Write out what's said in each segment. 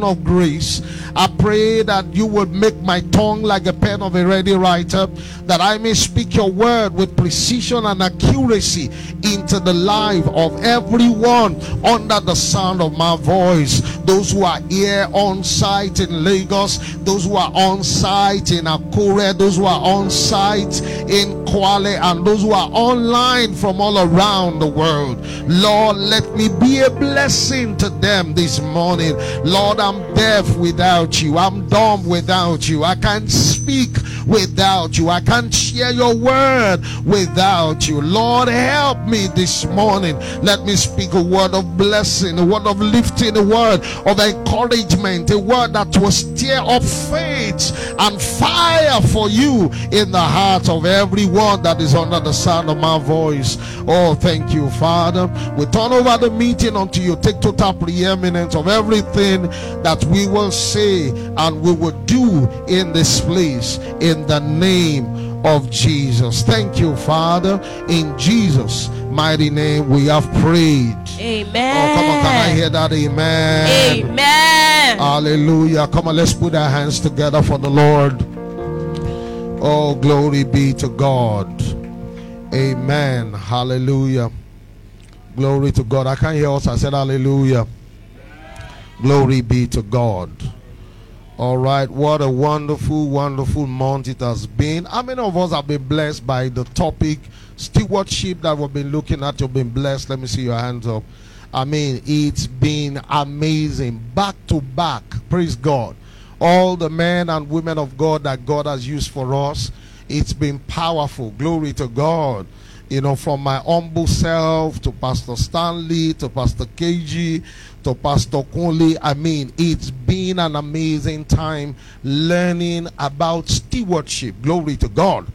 of grace. I pray that you would make my tongue like a pen of a ready writer, that I may speak your word with precision and accuracy into the life of everyone under the sound of my voice. Those who are here on site in Lagos, those who are on site in Akure, those who are on site in Kwale, and those who are online from all around the world. Lord, let me be a blessing to them this morning. Lord, I'm deaf without you. I'm dumb without you. I can't speak without you. I can't share your word without you. Lord, help me this morning. Let me speak a word of blessing, a word of lifting, a word of encouragement, a word that will stir up faith and fire for you in the heart of everyone that is under the sound of my voice. Oh, thank you, Father. We turn over the meeting unto you. Take total preeminence of everything that we will say and we will do in this place in the name of Jesus. Thank you, Father. In Jesus' mighty name, we have prayed. Amen. Oh, come on, can I hear that? Amen. Amen. Hallelujah. Come on, let's put our hands together for the Lord. Oh, glory be to God. Amen. Hallelujah. Glory to God. I can't hear us. I said hallelujah. Glory be to God. All right. What a wonderful, wonderful month it has been. How many of us have been blessed by the topic stewardship that we've been looking at? You've been blessed. Let me see your hands up. I mean, it's been amazing. Back to back. Praise God. All the men and women of God that God has used for us. It's been powerful. Glory to God you know, from my humble self to Pastor Stanley to Pastor KG to Pastor Kunle. I mean, it's been an amazing time learning about stewardship. Glory to God.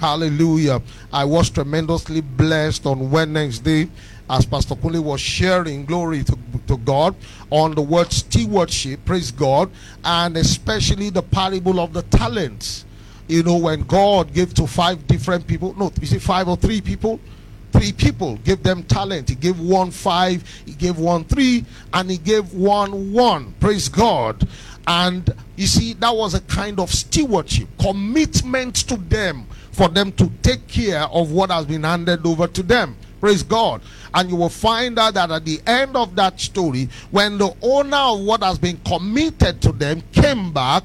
Hallelujah. I was tremendously blessed on Wednesday as Pastor Kunle was sharing glory to, to God on the word stewardship. Praise God. And especially the parable of the talents you know, when God gave to five different people, no, you see, five or three people, three people gave them talent. He gave one five, he gave one three, and he gave one one. Praise God. And you see, that was a kind of stewardship, commitment to them for them to take care of what has been handed over to them. Praise God. And you will find out that at the end of that story, when the owner of what has been committed to them came back,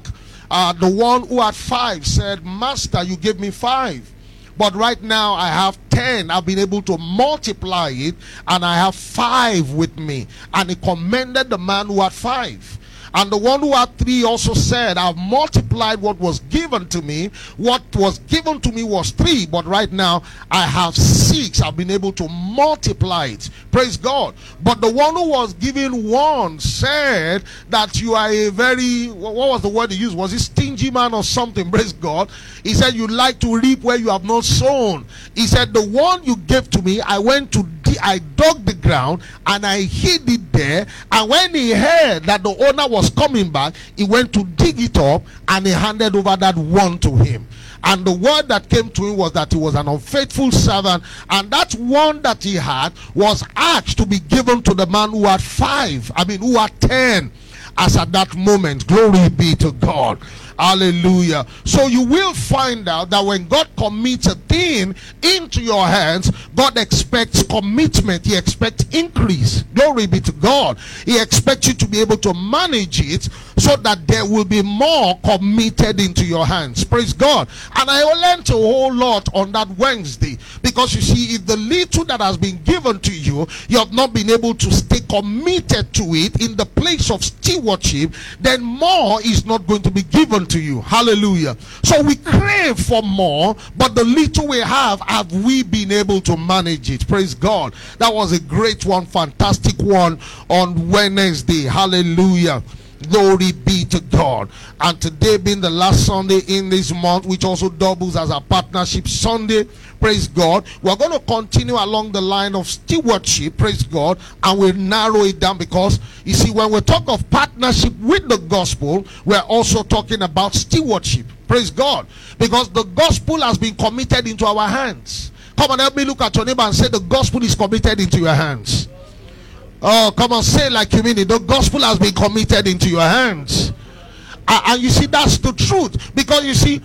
uh, the one who had five said, Master, you gave me five. But right now I have 10. I've been able to multiply it and I have five with me. And he commended the man who had five. And the one who had three also said, I've multiplied what was given to me. What was given to me was three, but right now I have six. I've been able to multiply it. Praise God. But the one who was given one said that you are a very, what was the word he used? Was it stingy man or something? Praise God. He said, You like to reap where you have not sown. He said, The one you gave to me, I went to I dug the ground and I hid it there. And when he heard that the owner was coming back, he went to dig it up and he handed over that one to him. And the word that came to him was that he was an unfaithful servant. And that one that he had was asked to be given to the man who had five. I mean, who had ten. As at that moment, glory be to God. Hallelujah. So you will find out that when God commits a thing into your hands, God expects commitment. He expects increase. Glory be to God. He expects you to be able to manage it so that there will be more committed into your hands. Praise God. And I learned a whole lot on that Wednesday because you see, if the little that has been given to you, you have not been able to stay committed to it in the place of stewardship, then more is not going to be given to you. Hallelujah. So we crave for more, but the little we have, have we been able to manage it? Praise God. That was a great one, fantastic one on Wednesday. Hallelujah. Glory be to God. And today being the last Sunday in this month, which also doubles as a partnership Sunday, praise God. We're going to continue along the line of stewardship, praise God, and we'll narrow it down because you see, when we talk of partnership with the gospel, we're also talking about stewardship, praise God, because the gospel has been committed into our hands. Come and help me look at your neighbor and say, The gospel is committed into your hands. Oh, come on, say like you mean it. The gospel has been committed into your hands. And you see, that's the truth. Because you see,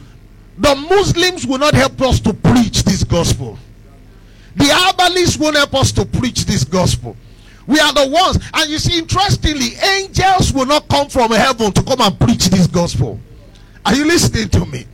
the Muslims will not help us to preach this gospel. The Abalis won't help us to preach this gospel. We are the ones. And you see, interestingly, angels will not come from heaven to come and preach this gospel. Are you listening to me?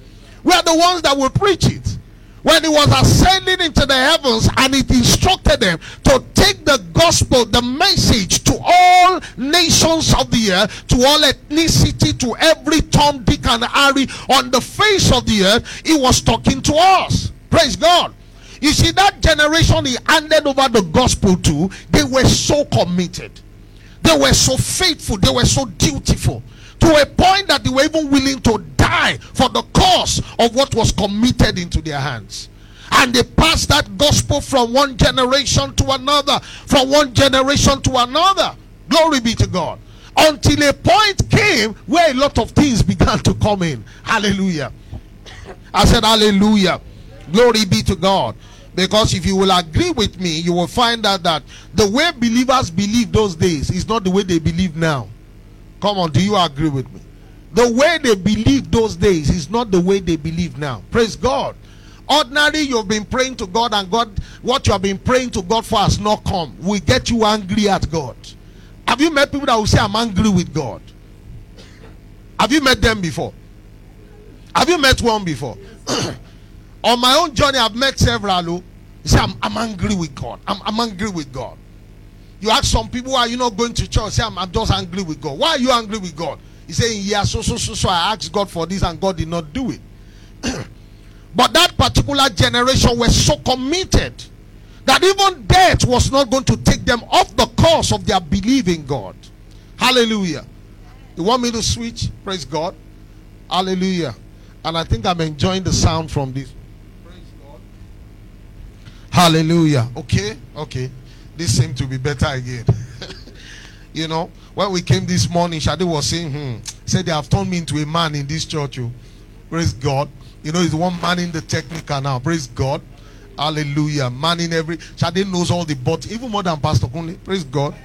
We are the ones that will preach it when he was ascending into the heavens and it instructed them to take the gospel, the message to all nations of the earth, to all ethnicity, to every Tom, Dick, and Harry on the face of the earth, he was talking to us. Praise God. You see, that generation he handed over the gospel to, they were so committed, they were so faithful, they were so dutiful to a point that they were even willing to die for the cause of what was committed into their hands. And they passed that gospel from one generation to another, from one generation to another. Glory be to God. Until a point came where a lot of things began to come in. Hallelujah. I said, Hallelujah. Glory be to God. Because if you will agree with me, you will find out that the way believers believe those days is not the way they believe now. Come on, do you agree with me? The way they believed those days is not the way they believe now. Praise God. Ordinarily, you've been praying to God, and God, what you have been praying to God for has not come. We get you angry at God. Have you met people that will say, I'm angry with God? Have you met them before? Have you met one before? On my own journey, I've met several who say, I'm, I'm angry with God. I'm, I'm angry with God. You ask some people, why are you not going to church? Say, I'm, I'm just angry with God. Why are you angry with God? He's saying, Yeah, so, so, so, so I asked God for this and God did not do it. but that particular generation was so committed that even death was not going to take them off the course of their belief in God. Hallelujah. You want me to switch? Praise God. Hallelujah. And I think I'm enjoying the sound from this. Praise God. Hallelujah. Okay? Okay this seemed to be better again. you know, when we came this morning, Shadi was saying, hmm, said they have turned me into a man in this church. You. Oh. Praise God. You know, he's one man in the technical now. Praise God. Hallelujah. Man in every. Shadi knows all the but, even more than Pastor Kunle. Praise God.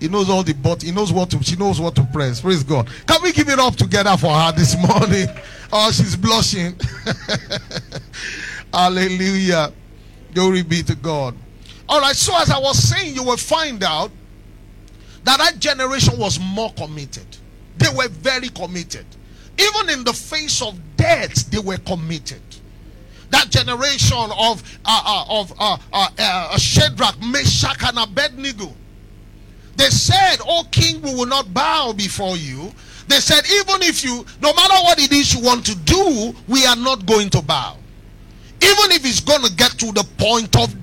He knows all the but. He knows what to. She knows what to press. Praise God. Can we give it up together for her this morning? Oh, she's blushing. Hallelujah. Glory be to God. All right, so as I was saying, you will find out that that generation was more committed. They were very committed. Even in the face of death, they were committed. That generation of uh, uh, of uh, uh, uh Shadrach, Meshach, and Abednego. They said, "Oh King, we will not bow before you." They said, "Even if you, no matter what it is you want to do, we are not going to bow." Even if it's going to get to the point of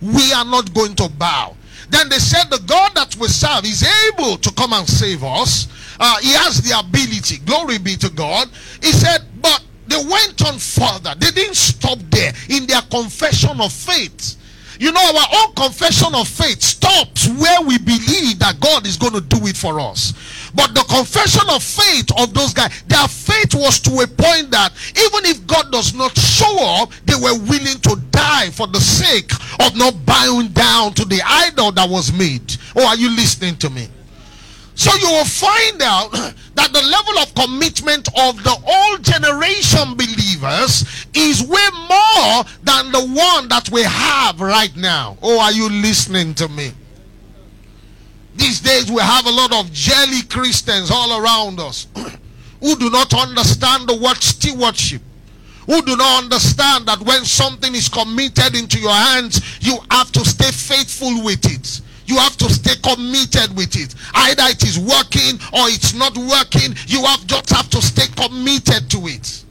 we are not going to bow. Then they said, The God that we serve is able to come and save us. Uh, he has the ability. Glory be to God. He said, But they went on further. They didn't stop there in their confession of faith. You know, our own confession of faith stops where we believe that God is going to do it for us. But the confession of faith of those guys, their faith was to a point that even if God does not show up, they were willing to die for the sake of not bowing down to the idol that was made. Oh, are you listening to me? So you will find out that the level of commitment of the old generation believers is way more than the one that we have right now. Oh, are you listening to me? These days we have a lot of jelly Christians all around us who do not understand the word stewardship. Who do not understand that when something is committed into your hands, you have to stay faithful with it. You have to stay committed with it. Either it is working or it's not working. You have just have to stay committed to it.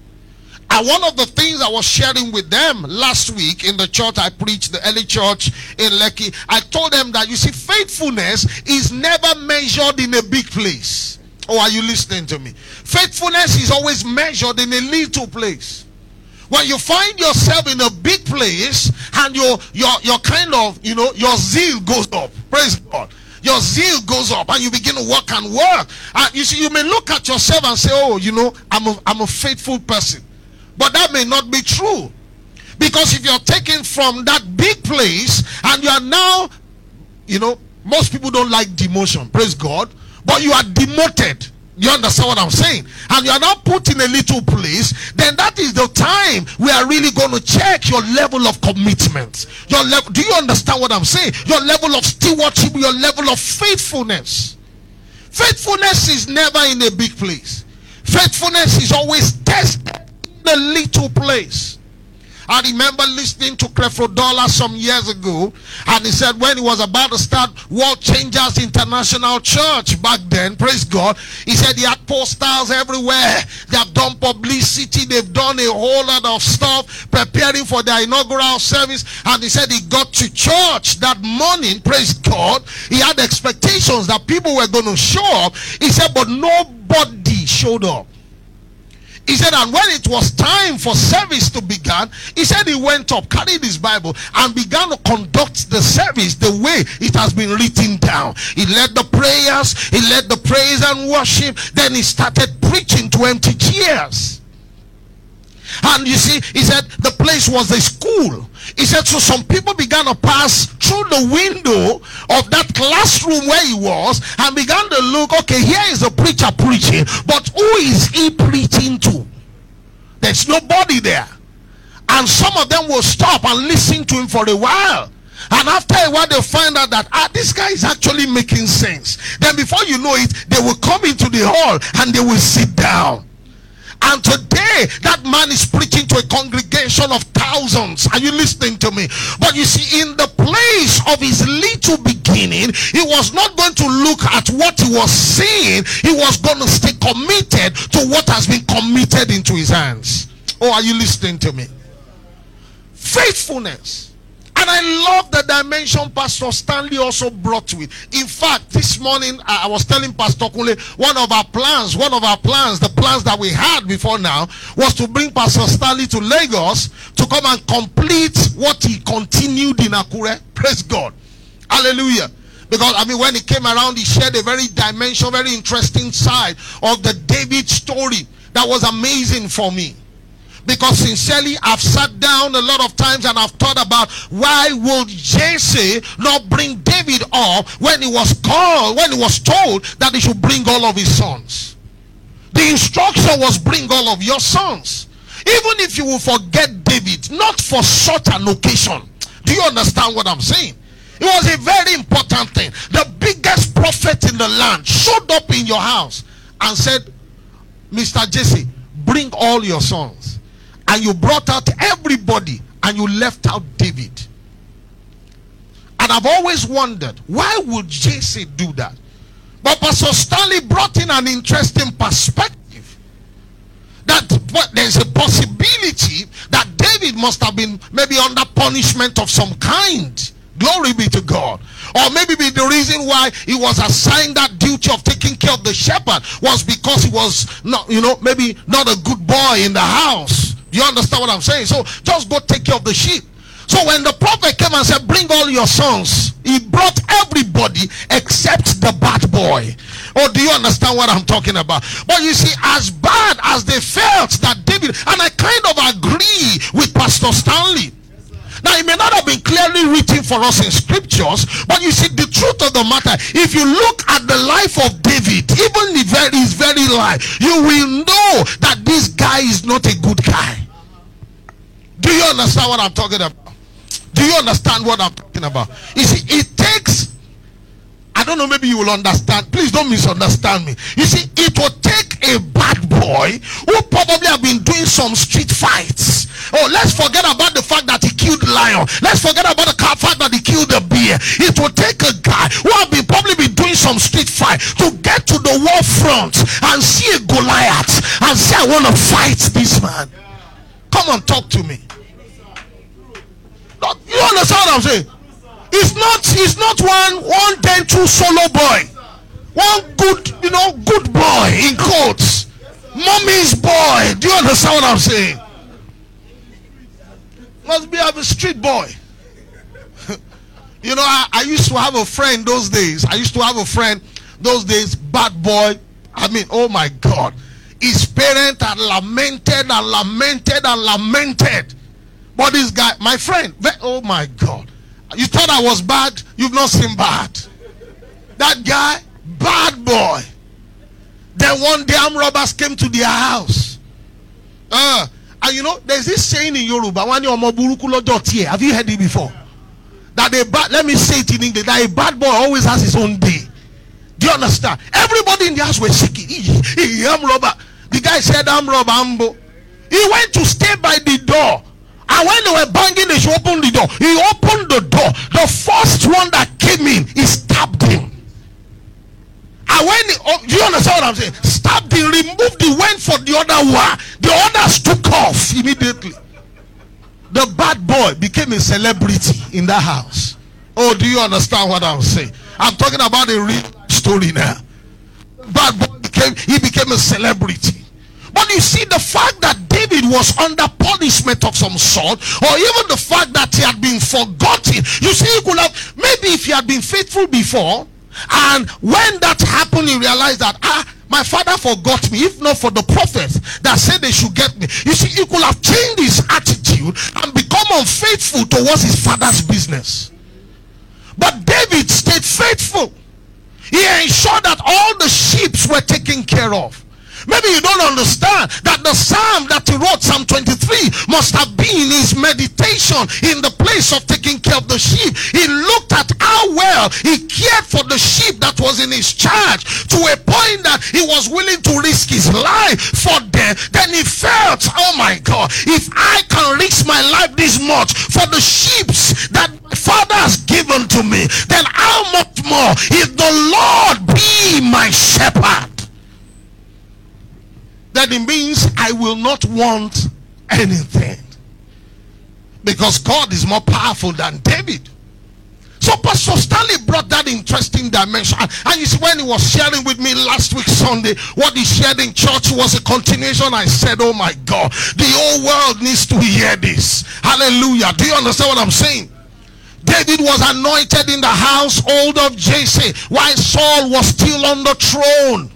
And one of the things I was sharing with them last week in the church I preached, the early church in Lekki, I told them that you see, faithfulness is never measured in a big place. Oh, are you listening to me? Faithfulness is always measured in a little place. When you find yourself in a big place and your your your kind of you know your zeal goes up, praise God. Your zeal goes up and you begin to work and work. And you see, you may look at yourself and say, Oh, you know, I'm a, I'm a faithful person. But that may not be true. Because if you're taken from that big place and you are now, you know, Most people don't like demotion. Praise God. But you are demoted. You understand what I'm saying? And you are now put in a little place, then that is the time we are really going to check your level of commitment. Your level do you understand what I'm saying? Your level of stewardship, your level of faithfulness. Faithfulness is never in a big place. Faithfulness is always tested a little place. I remember listening to Creflo Dollar some years ago, and he said when he was about to start World Changers International Church back then, praise God, he said he had posters everywhere. They have done publicity, they've done a whole lot of stuff preparing for their inaugural service. And he said he got to church that morning, praise God. He had expectations that people were going to show up. He said, but nobody showed up. He said, and when it was time for service to begin, he said he went up, carried his Bible, and began to conduct the service the way it has been written down. He led the prayers, he led the praise and worship, then he started preaching to empty chairs. And you see, he said the place was a school. He said, so some people began to pass through the window of that classroom where he was and began to look, okay, here is a preacher preaching, but who is he preaching to? There's nobody there. And some of them will stop and listen to him for a while. And after a while, they find out that ah, this guy is actually making sense. Then, before you know it, they will come into the hall and they will sit down. And today, that man is preaching to a congregation of thousands. Are you listening to me? But you see, in the place of his little beginning, he was not going to look at what he was saying, he was going to stay committed to what has been committed into his hands. Oh, are you listening to me? Faithfulness. And I love the dimension Pastor Stanley also brought it. In fact, this morning I was telling Pastor Kunle one of our plans, one of our plans, the plans that we had before now, was to bring Pastor Stanley to Lagos to come and complete what he continued in Akure. Praise God. Hallelujah. Because I mean, when he came around, he shared a very dimension, very interesting side of the David story that was amazing for me because sincerely I've sat down a lot of times and I've thought about why would Jesse not bring David up when he was called, when he was told that he should bring all of his sons. The instruction was bring all of your sons. Even if you will forget David, not for such an occasion. Do you understand what I'm saying? It was a very important thing. The biggest prophet in the land showed up in your house and said, Mr. Jesse, bring all your sons and you brought out everybody and you left out David. And I've always wondered why would Jesse do that? But Pastor Stanley brought in an interesting perspective that there's a possibility that David must have been maybe under punishment of some kind. Glory be to God. Or maybe be the reason why he was assigned that duty of taking care of the shepherd was because he was not, you know, maybe not a good boy in the house. You understand what I'm saying? So just go take care of the sheep. So when the prophet came and said, Bring all your sons, he brought everybody except the bad boy. Oh, do you understand what I'm talking about? But you see, as bad as they felt that David, and I kind of agree with Pastor Stanley. Now, it may not have been clearly written for us in scriptures, but you see, the truth of the matter, if you look at the life of David, even his very life, you will know that this guy is not a good guy. Do you understand what I'm talking about? Do you understand what I'm talking about? You see, it takes I don't know, maybe you will understand. Please don't misunderstand me. You see, it will take a bad boy who probably have been doing some street fights. Oh, let's forget about the fact that he killed the lion. Let's forget about the fact that he killed the bear. It will take a guy who have been probably been doing some street fight to get to the war front and see a Goliath and say, I want to fight this man. Come on, talk to me. You understand what I'm saying? It's not it's not one one ten two solo boy. One good, you know, good boy in quotes. Mommy's boy. Do you understand what I'm saying? Must be a street boy. you know, I, I used to have a friend those days. I used to have a friend those days, bad boy. I mean, oh my God. His parents had lamented and lamented and lamented but this guy, my friend, oh my God. You thought I was bad, you've not seen bad. That guy, bad boy. Then one day armed robbers came to their house. Uh, and you know, there's this saying in Yoruba, have you heard it before? That a bad, let me say it in English, that a bad boy always has his own day. Do you understand? Everybody in the house was shaking. He, armed robber. The guy said, I'm robber. He went to stay by the door. And when they were banging, they should open the door. He opened the door. The first one that came in, he stabbed him. And when he, oh, you understand what I'm saying? Stabbed him, removed the went for the other one. The others took off immediately. The bad boy became a celebrity in that house. Oh, do you understand what I'm saying? I'm talking about a real story now. Bad boy became he became a celebrity. But you see, the fact that David was under punishment of some sort, or even the fact that he had been forgotten, you see, he could have maybe if he had been faithful before, and when that happened, he realized that ah, my father forgot me. If not for the prophets that said they should get me, you see, he could have changed his attitude and become unfaithful towards his father's business. But David stayed faithful. He ensured that all the sheep were taken care of. Maybe you don't understand that the psalm that he wrote, Psalm 23, must have been his meditation in the place of taking care of the sheep. He looked at how well he cared for the sheep that was in his charge to a point that he was willing to risk his life for them. Then he felt, oh my God, if I can risk my life this much for the sheep that father has given to me, then how much more if the Lord be my shepherd? that it means I will not want anything. Because God is more powerful than David. So Pastor Stanley brought that interesting dimension. And see, when he was sharing with me last week Sunday, what he shared in church was a continuation. I said, Oh my God, the whole world needs to hear this. Hallelujah. Do you understand what I'm saying? David was anointed in the household of Jesse while Saul was still on the throne.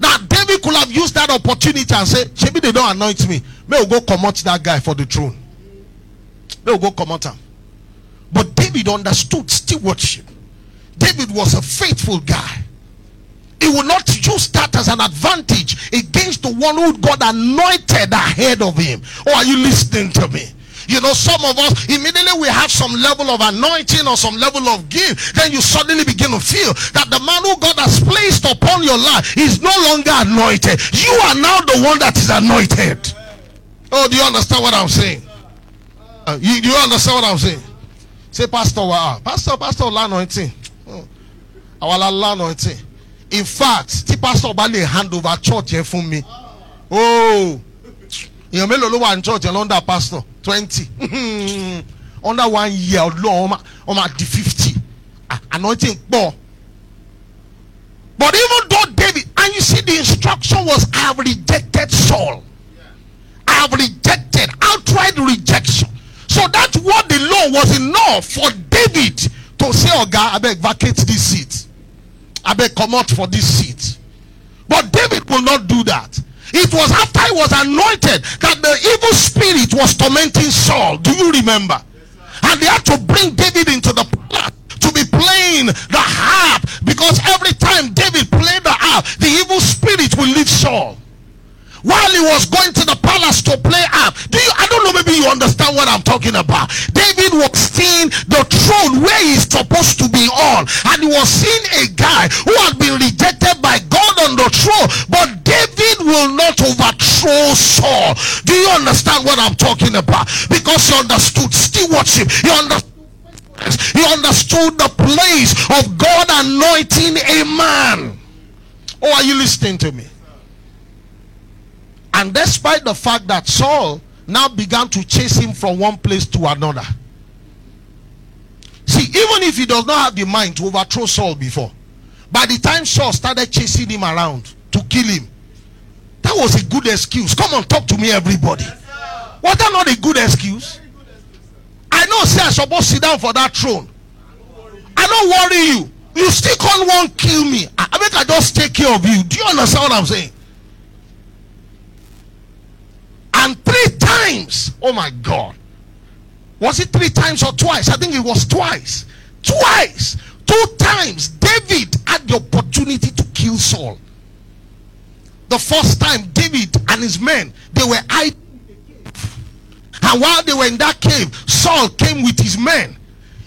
Now David could have used that opportunity and said, maybe they don't anoint me. May we go commot that guy for the throne. May we go commot him. But David understood stewardship. David was a faithful guy. He would not use that as an advantage against the one who God anointed ahead of him. Or are you listening to me? You know, some of us immediately we have some level of anointing or some level of gift. Then you suddenly begin to feel that the man who God has placed upon your life is no longer anointed. You are now the one that is anointed. Oh, do you understand what I'm saying? Uh, you, do you understand what I'm saying? Say, Pastor, wow. Pastor, Pastor, anointing. Oh. Our anointing. In fact, the pastor hand over church yẹn fún mi. Oh èèyàn mélòó ló wà ní church ẹ̀ lọ́ndà pastor twenty under one year ọlọ́run ọmọ di fifty ah, anointing pọ̀. But even though David, and you see the instruction was, I have rejected Saul. I have rejected, outright rejection. So that what the law was enough for David to say, Oh God, I beg vacate this seat. I beg come out for this seat. But David will not do that. It was after he was anointed that the evil spirit was tormenting Saul. Do you remember? And they had to bring David into the palace to be playing the harp because every time David played the harp, the evil spirit will leave Saul while he was going to the palace to play harp, Do you I don't know maybe you understand what I'm talking about. David was seeing the throne where he's supposed to be on and he was seeing a guy who had been rejected by God on the throne but David will not overthrow Saul. Do you understand what I'm talking about? Because he understood stewardship. He understood he understood the place of God anointing a man. Oh, are you listening to me? And despite the fact that Saul now began to chase him from one place to another. See, even if he does not have the mind to overthrow Saul before, by the time Saul started chasing him around to kill him, that was a good excuse. Come on, talk to me, everybody. Was that not a good excuse? I know, say, I supposed to sit down for that throne. I don't worry you. You still can't want kill me. I make I just take care of you. Do you understand what I'm saying? And three times, oh my God. Was it three times or twice? I think it was twice. Twice. Two times. David had the opportunity to kill Saul. The first time David and his men they were hiding and while they were in that cave, Saul came with his men.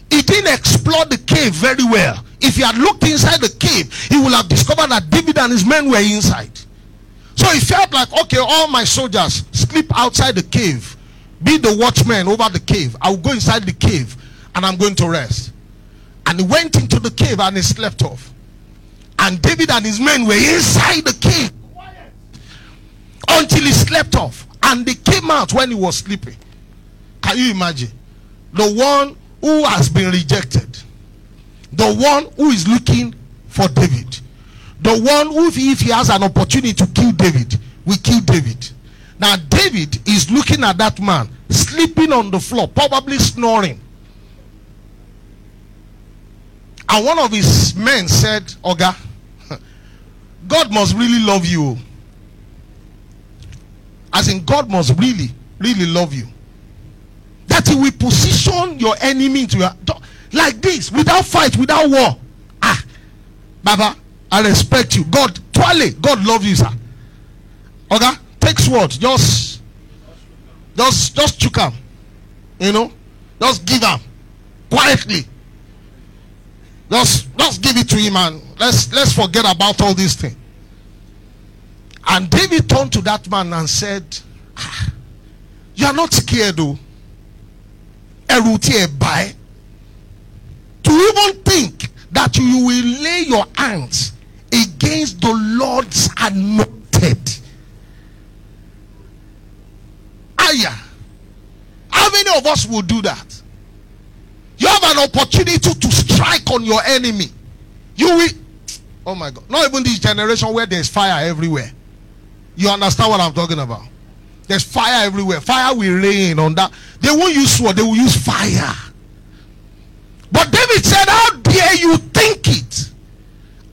He didn't explore the cave very well. If he had looked inside the cave, he would have discovered that David and his men were inside. So he felt like, okay, all my soldiers sleep outside the cave. Be the watchman over the cave. I will go inside the cave and I'm going to rest. And he went into the cave and he slept off. And David and his men were inside the cave until he slept off. And they came out when he was sleeping. Can you imagine? The one who has been rejected, the one who is looking for David, the one who, if he has an opportunity to kill David, will kill David. Now, David is looking at that man sleeping on the floor, probably snoring. And one of his men said, Oga, God must really love you. As in, God must really, really love you. That He will position your enemy your like this, without fight, without war. Ah, Baba, I respect you. God, Twale, God love you, sir. Oga, Take sword. Just just just choke him. You know? Just give him. Quietly. Just give it to him and let's let's forget about all these things. And David turned to that man and said, ah, You are not scared, though. By to even think that you will lay your hands against the Lord's anointed. Aya. How many of us will do that? You have an opportunity to strike on your enemy. You will. Oh my God. Not even this generation where there's fire everywhere. You understand what I'm talking about? There's fire everywhere. Fire will rain on that. They won't use sword, they will use fire. But David said, How dare you think it?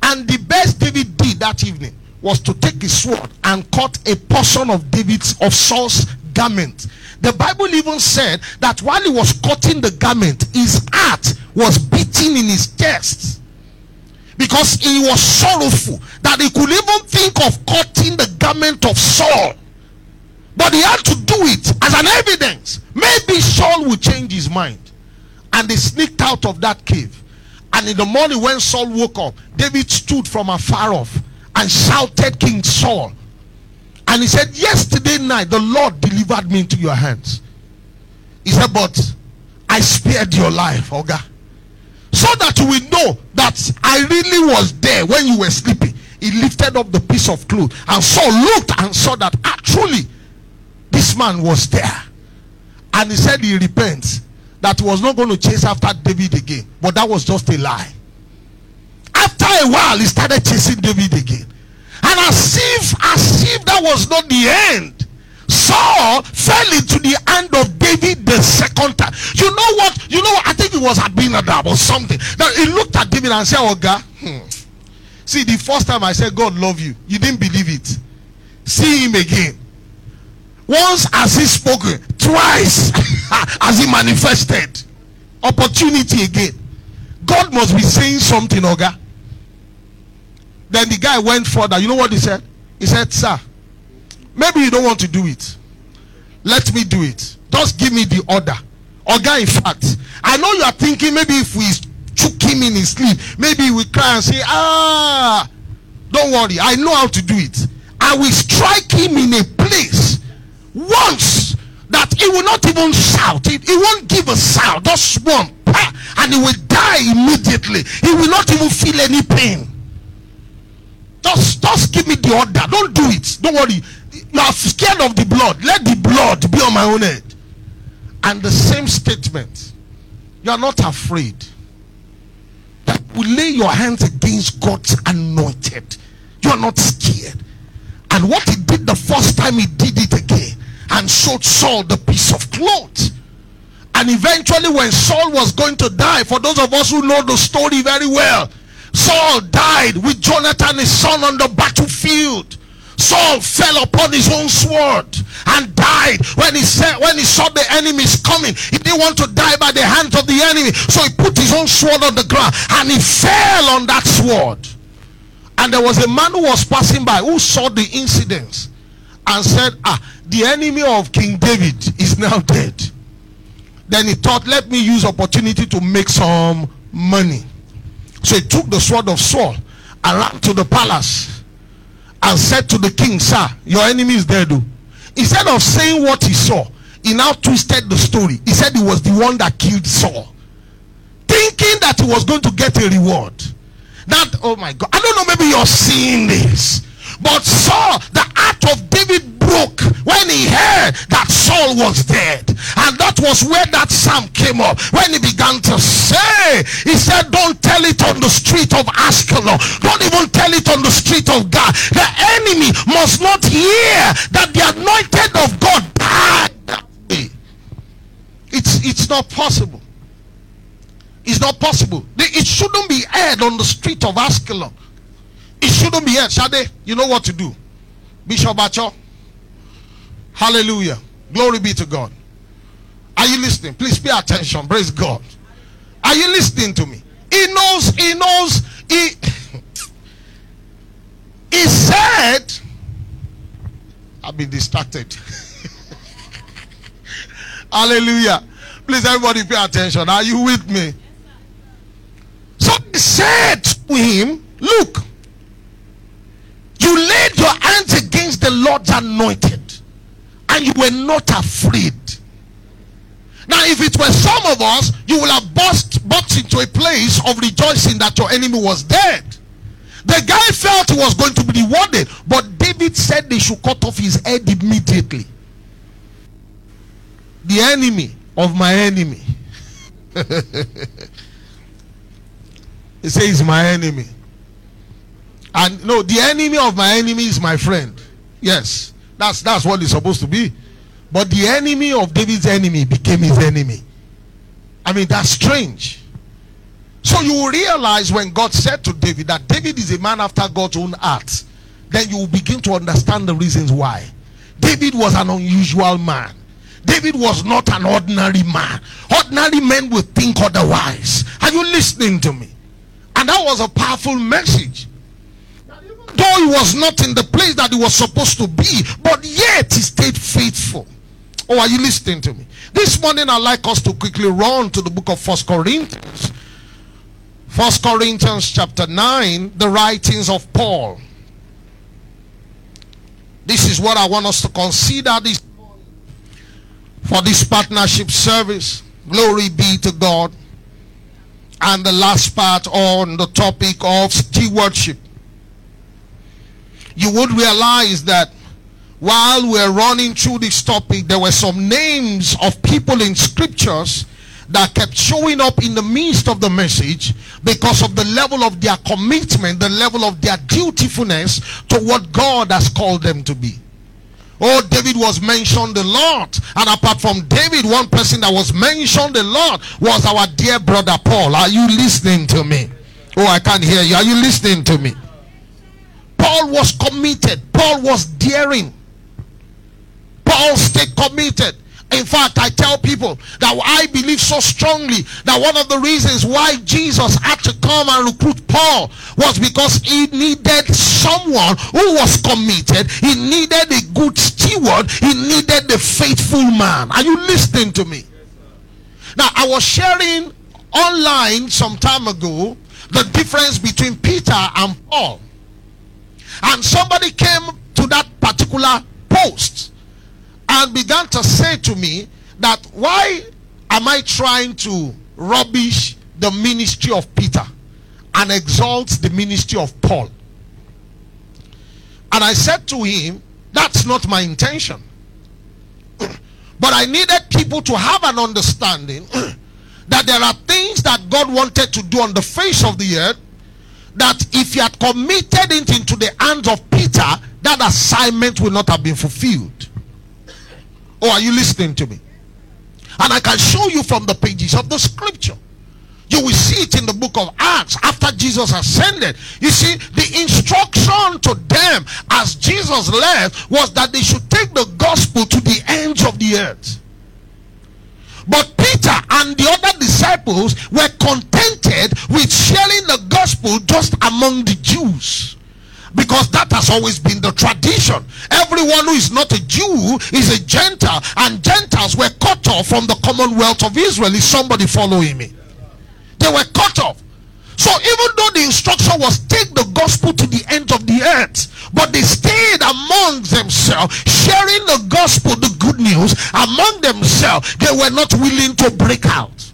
And the best David did that evening was to take his sword and cut a portion of David's of Saul's garment. The Bible even said that while he was cutting the garment, his heart was beating in his chest because he was sorrowful that he could even think of cutting the garment of Saul. But he had to do it as an evidence. Maybe Saul will change his mind. And they sneaked out of that cave. And in the morning, when Saul woke up, David stood from afar off and shouted, King Saul. And he said, Yesterday night, the Lord delivered me into your hands. He said, But I spared your life, Oga. So that we know that I really was there when you were sleeping. He lifted up the piece of cloth and Saul looked and saw that ah, actually this man was there. And he said he repents that he was not going to chase after David again. But that was just a lie. After a while, he started chasing David again. And as if, as if that was not the end, Saul fell into the hand of David the second time. You know what? You know what? I think it was Abinadab or something. That he looked at David and said, Oh God, hmm. see the first time I said God love you, you didn't believe it. See him again. Once as he spoken, twice as he manifested. Opportunity again. God must be saying something, Oga. Then the guy went further. You know what he said? He said, Sir, maybe you don't want to do it. Let me do it. Just give me the order. Oga, in fact, I know you are thinking maybe if we choke him in his sleep, maybe we cry and say, Ah, don't worry. I know how to do it. I will strike him in a place once that he will not even shout. He, he won't give a sound. Just one. And he will die immediately. He will not even feel any pain. Just, just give me the order. Don't do it. Don't worry. You are scared of the blood. Let the blood be on my own head. And the same statement. You are not afraid. That will lay your hands against God's anointed. You are not scared. And what he did the first time, he did it again and showed Saul the piece of cloth. And eventually, when Saul was going to die, for those of us who know the story very well, Saul died with Jonathan, his son, on the battlefield. Saul fell upon his own sword and died when he said when he saw the enemies coming. He didn't want to die by the hands of the enemy, so he put his own sword on the ground and he fell on that sword. And there was a man who was passing by who saw the incidents and said, Ah, the enemy of King David is now dead. Then he thought, Let me use opportunity to make some money. So he took the sword of Saul and ran to the palace and said to the king, Sir, your enemy is dead. oh." Instead of saying what he saw, he now twisted the story. He said he was the one that killed Saul, thinking that he was going to get a reward. That, oh my God, I don't know, maybe you're seeing this. But Saul, the heart of David broke when he heard that Saul was dead. And that was where that psalm came up. When he began to say, he said, Don't tell it on the street of Askelon. Don't even tell it on the street of Gath. The enemy must not hear that the anointed of God died. It's, it's not possible. It's not possible. It shouldn't be aired on the street of Askelon. It shouldn't be aired. Shade, you know what to do. Bishop Bacho. Hallelujah. Glory be to God. Are you listening? Please pay attention. Praise God. Are you listening to me? He knows, he knows, he he said, I've been distracted. Hallelujah. Please, everybody, pay attention. Are you with me? So he said to him, Look, you laid your hands against the Lord's anointed, and you were not afraid. Now, if it were some of us, you will have burst, burst into a place of rejoicing that your enemy was dead. The guy felt he was going to be rewarded, but David said they should cut off his head immediately. The enemy of my enemy. he says, My enemy. And no, the enemy of my enemy is my friend. Yes, that's that's what it's supposed to be. But the enemy of David's enemy became his enemy. I mean, that's strange. So you will realize when God said to David that David is a man after God's own heart, then you will begin to understand the reasons why. David was an unusual man. David was not an ordinary man. Ordinary men would think otherwise. Are you listening to me? And that was a powerful message. Though he was not in the place that he was supposed to be, but yet he stayed faithful. Oh, are you listening to me? This morning I'd like us to quickly run to the book of First Corinthians. First Corinthians chapter 9, the writings of Paul. This is what I want us to consider this for this partnership service. Glory be to God. And the last part on the topic of stewardship. You would realize that while we're running through this topic, there were some names of people in scriptures that kept showing up in the midst of the message because of the level of their commitment, the level of their dutifulness to what God has called them to be. Oh, David was mentioned a lot. And apart from David, one person that was mentioned a lot was our dear brother Paul. Are you listening to me? Oh, I can't hear you. Are you listening to me? Paul was committed. Paul was daring. Paul stayed committed. In fact, I tell people that I believe so strongly that one of the reasons why Jesus had to come and recruit Paul was because he needed someone who was committed. He needed a good steward. He needed a faithful man. Are you listening to me? Now, I was sharing online some time ago the difference between Peter and Paul. And somebody came to that particular post and began to say to me that why am I trying to rubbish the ministry of Peter and exalt the ministry of Paul? And I said to him, that's not my intention. but I needed people to have an understanding that there are things that God wanted to do on the face of the earth that if he had committed it into the hands of Peter, that assignment would not have been fulfilled. Or are you listening to me? And I can show you from the pages of the scripture. You will see it in the book of Acts after Jesus ascended. You see, the instruction to them as Jesus left was that they should take the gospel to the ends of the earth. But Peter and the other disciples were contented with sharing the gospel just among the Jews. Because that has always been the tradition. Everyone who is not a Jew is a Gentile, and Gentiles were cut off from the commonwealth of Israel. Is somebody following me? They were cut off. So even though the instruction was take the gospel to the end of the earth, but they stayed among themselves, sharing the gospel, the good news among themselves, they were not willing to break out.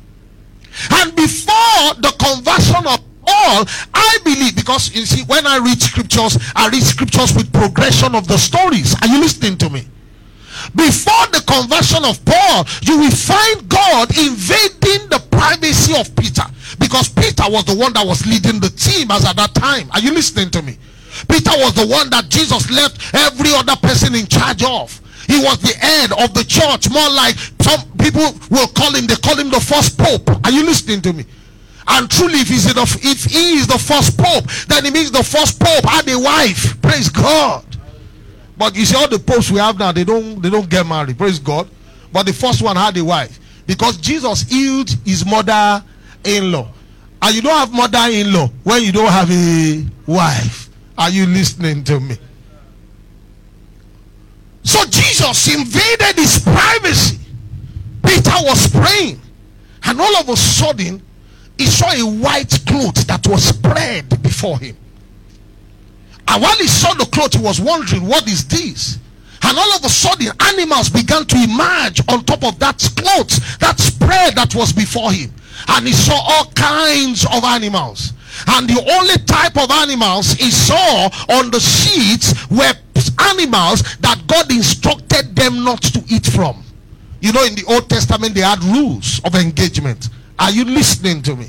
And before the conversion of all, I believe, because you see, when I read scriptures, I read scriptures with progression of the stories. Are you listening to me? Before the conversion of Paul, you will find God invading the privacy of Peter because Peter was the one that was leading the team as at that time. Are you listening to me? Peter was the one that Jesus left every other person in charge of. He was the head of the church, more like some people will call him, they call him the first pope. Are you listening to me? And truly, if, he's the, if he is the first pope, then he means the first pope had a wife. Praise God. But you see, all the popes we have now, they don't they don't get married. Praise God. But the first one had a wife. Because Jesus healed his mother-in-law. And you don't have mother-in-law when you don't have a wife. Are you listening to me? So Jesus invaded his privacy. Peter was praying. And all of a sudden, he saw a white cloth that was spread before him. And while he saw the cloth, he was wondering, what is this? And all of a sudden, animals began to emerge on top of that cloth, that spread that was before him. And he saw all kinds of animals. And the only type of animals he saw on the sheets were animals that God instructed them not to eat from. You know, in the Old Testament, they had rules of engagement. Are you listening to me?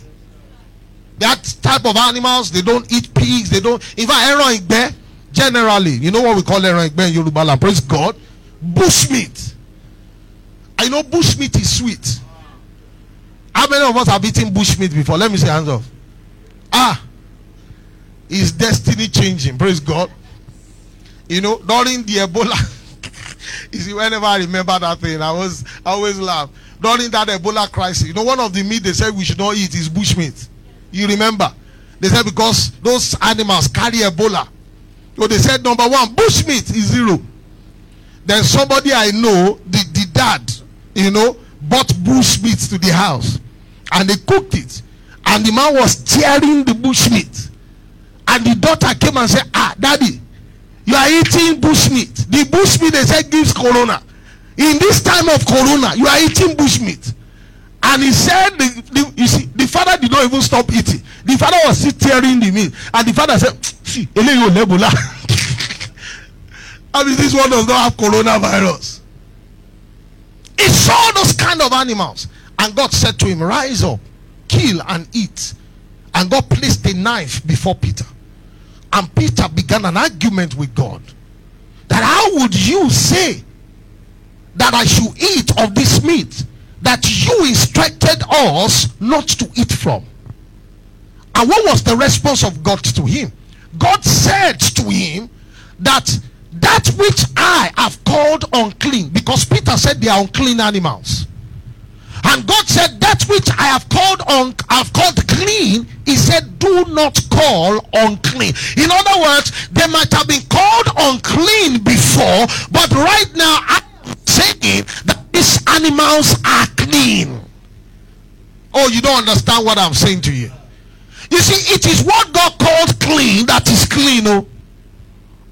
That type of animals, they don't eat pigs, they don't. In fact, ẹran ìgbẹ́, generally, you know what we call ẹran ìgbẹ́ in Yoruba land, praise God, bush meat. I know bush meat is sweet. How many of us have eaten bush meat before? Let me say hands off. Ah, is destiny changing? Praise God. You know, during the Ebola, you see, whenever I remember that thing, I was I always laugh. During that Ebola crisis, you know, one of the meat they said we should not eat is bush meat. You remember? They said because those animals carry Ebola. So they said number one, bush meat is zero. Then somebody I know, the, the dad, you know, bought bush meat to the house and they cooked it. And the man was tearing the bush meat. And the daughter came and said, Ah, daddy, you are eating bush meat. The bush meat they said gives corona. In this time of corona, you are eating bush meat. And he said, the, the, you see, the father did not even stop eating. The father was still tearing the meat. And the father said, see. I mean, this one does not have coronavirus. He saw those kind of animals. And God said to him, Rise up, kill and eat. And God placed a knife before Peter. And Peter began an argument with God. That how would you say that I should eat of this meat that you instructed us not to eat from? And what was the response of God to him? God said to him that that which I have called unclean, because Peter said they are unclean animals. And God said, That which I have called un- I've called clean, He said, Do not call unclean. In other words, they might have been called unclean before, but right now I'm saying that these animals are clean. Oh, you don't understand what I'm saying to you. You see, it is what God called clean that is clean. Oh,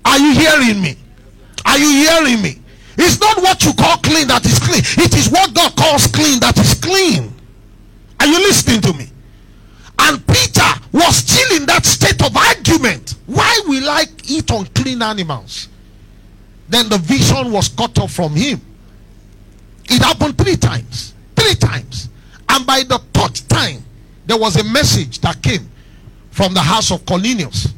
are you hearing me? Are you hearing me? It's not what you call clean that is clean. It is what God calls clean that is clean. Are you listening to me? And Peter was still in that state of argument. Why will I eat unclean animals? Then the vision was cut off from him. It happened three times. Three times. And by the third time, there was a message that came from the house of Cornelius.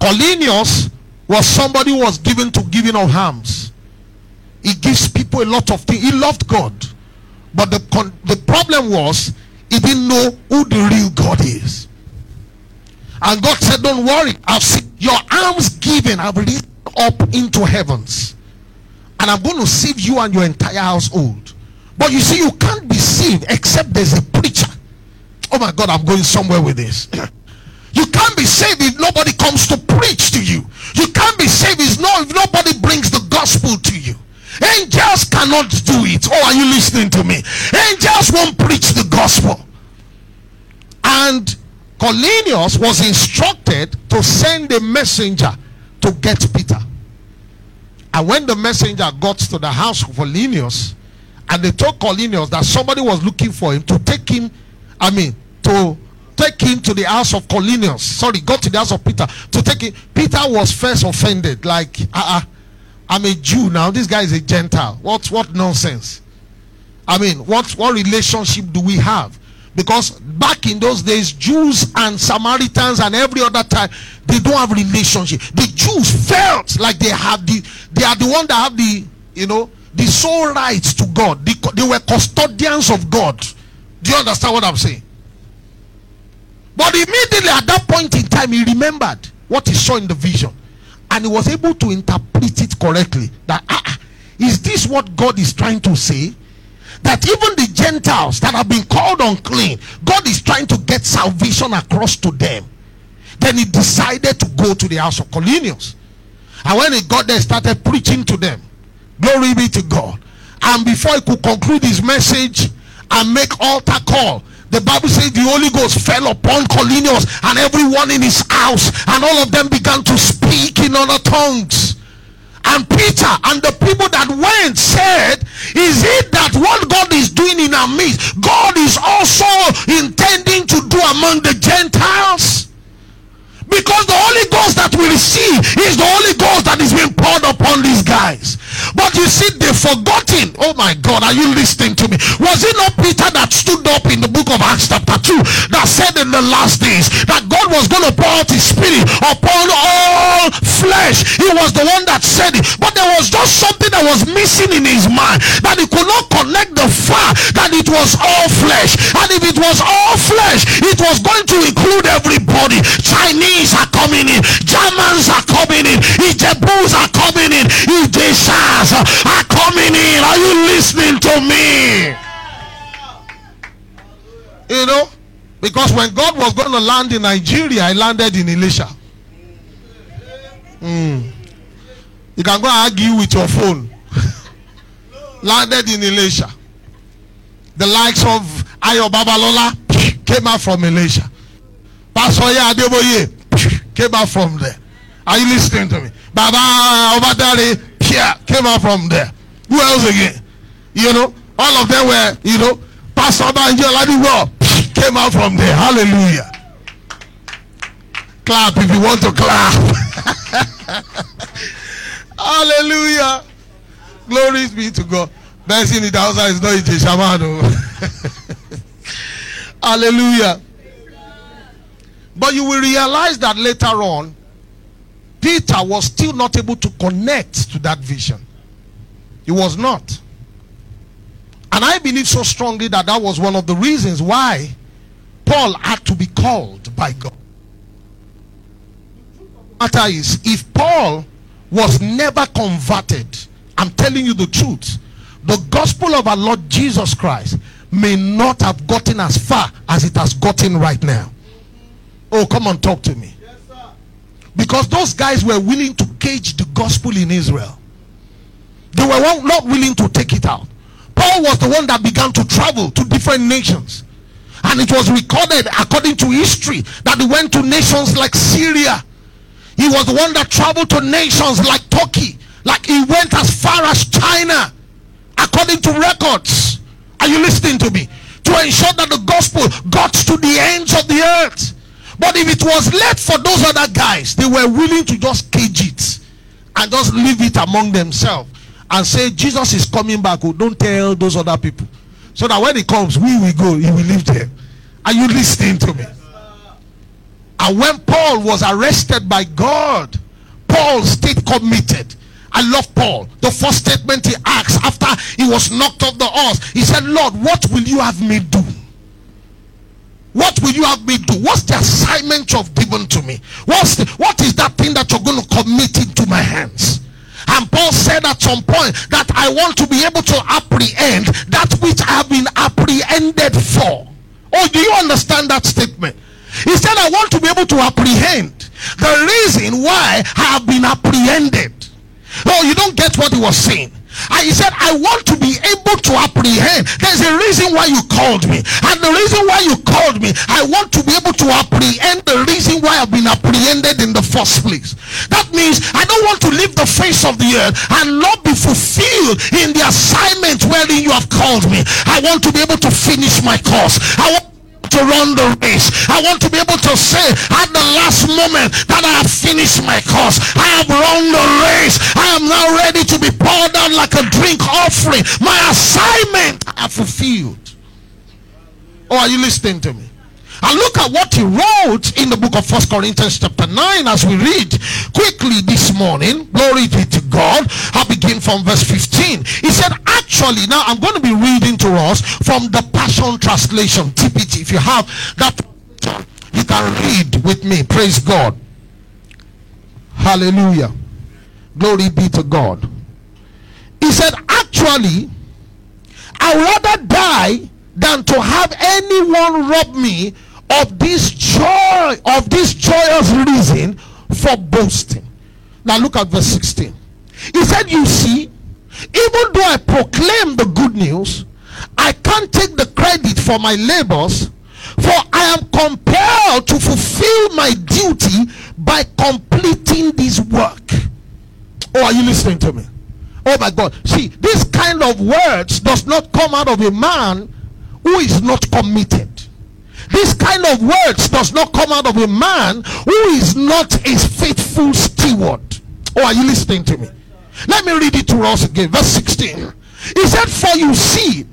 Cornelius was somebody who was given to giving of alms. He gives people a lot of things. He loved God. But the, con- the problem was he didn't know who the real God is. And God said, Don't worry, I've seen your alms given, I've released up into heavens. And I'm going to save you and your entire household. But you see, you can't be saved except there's a preacher. Oh my God, I'm going somewhere with this. you can't be saved if nobody comes to preach to you. You can't be saved if, no, if nobody brings the gospel to you. Angels cannot do it. Oh, are you listening to me? Angels won't preach the gospel. And Cornelius was instructed to send a messenger to get Peter. And when the messenger got to the house of Cornelius, and they told Cornelius that somebody was looking for him to take him, I mean, to take him to the house of Cornelius. Sorry, go to the house of Peter to take him. Peter was first offended, like, uh, uh I'm a Jew now. This guy is a Gentile. What what nonsense? I mean, what what relationship do we have? Because back in those days, Jews and Samaritans and every other time, they don't have relationship. The Jews felt like they have the they are the one that have the you know the sole rights to God. They, they were custodians of God. Do you understand what I'm saying? But immediately at that point in time, he remembered what he saw in the vision and he was able to interpret it correctly. That ah, ah, is this what God is trying to say? That even the Gentiles that have been called unclean, God is trying to get salvation across to them. Then he decided to go to the house of Cornelius. And when he got there, started preaching to them. Glory be to God. And before he could conclude his message and make altar call, the Bible says the Holy Ghost fell upon Cornelius and everyone in his house, and all of them began to speak in other tongues. And Peter and the people that went said, Is it that what God is doing in our midst, God is also intending to do among the Gentiles? Because the Holy Ghost that we receive is the Holy Ghost that is being poured upon these guys. But you see, they've forgotten. Oh my God, are you listening to me? Was it not Peter that stood up in the book of Acts chapter 2 that said in the last days that God was going to pour out his spirit upon all flesh? He was the one that said it. But there was just something that was missing in his mind that he could not connect the fact that it was all flesh. And if it was all flesh, it was going to include everybody. Chinese are coming in. Germans are coming in. Ijebus are coming in. Are coming in. Are you listening to me? You know, because when God was going to land in Nigeria, I landed in Ilesha. Mm. You can go argue with your phone. landed in Ilesha. The likes of Ayo Babalola came out from Ilesha. Pastor Adeboye came out from there. Are you listening to me? Baba Obadare Came out from there. Who else again? You know, all of them were, you know, Pastor Banjo Ladiwo came out from there. Hallelujah. Clap if you want to clap. Hallelujah. Glory be to God. Best in the outside is not a shaman. Oh. Hallelujah. But you will realize that later on, Peter was still not able to connect to that vision. He was not. And I believe so strongly that that was one of the reasons why Paul had to be called by God. Matter is, if Paul was never converted, I'm telling you the truth, the gospel of our Lord Jesus Christ may not have gotten as far as it has gotten right now. Oh, come on, talk to me. Because those guys were willing to cage the gospel in Israel. They were not willing to take it out. Paul was the one that began to travel to different nations. And it was recorded according to history that he went to nations like Syria. He was the one that traveled to nations like Turkey. Like he went as far as China. According to records. Are you listening to me? To ensure that the gospel got to the ends of the earth. But if it was left for those other guys, they were willing to just cage it and just leave it among themselves and say, Jesus is coming back. Oh, don't tell those other people. So that when he comes, we will go, he will leave them. Are you listening to me? And when Paul was arrested by God, Paul stayed committed. I love Paul. The first statement he asked after he was knocked off the horse, he said, Lord, what will you have me do? What will you have me do? What's the assignment you've given to me? What's the, what is that thing that you're going to commit into my hands? And Paul said at some point that I want to be able to apprehend that which I have been apprehended for. Oh, do you understand that statement? He said, I want to be able to apprehend the reason why I have been apprehended. Oh, you don't get what he was saying. He said, I want to be able to apprehend. There's a reason why you called me. And the reason why you called me, I want to be able to apprehend the reason why I've been apprehended in the first place. That means I don't want to leave the face of the earth and not be fulfilled in the assignment wherein you have called me. I want to be able to finish my course. I want to run the race. I want to be able to say at the last moment that I have finished my course. I have run the race. I am now ready to be poured out like a drink offering. My assignment I have fulfilled. Oh, are you listening to me? And look at what he wrote in the book of First Corinthians chapter 9 as we read quickly this morning. Glory be to God. I begin from verse 15. He said, actually, now I'm going to be reading to us from the Passion Translation, TPT. If you have that, you can read with me. Praise God. Hallelujah. Glory be to God. He said, actually, I would rather die than to have anyone rob me of this joy, of this joyous reason for boasting. Now look at verse 16. He said, You see, even though I proclaim the good news, I can't take the credit for my labors, for I am compelled to fulfill my duty by completing this work. Oh, are you listening to me? Oh my God. See, this kind of words does not come out of a man who is not committed. This kind of words does not come out of a man who is not a faithful steward. Oh, are you listening to me? Let me read it to us again. Verse 16. He said, For you see,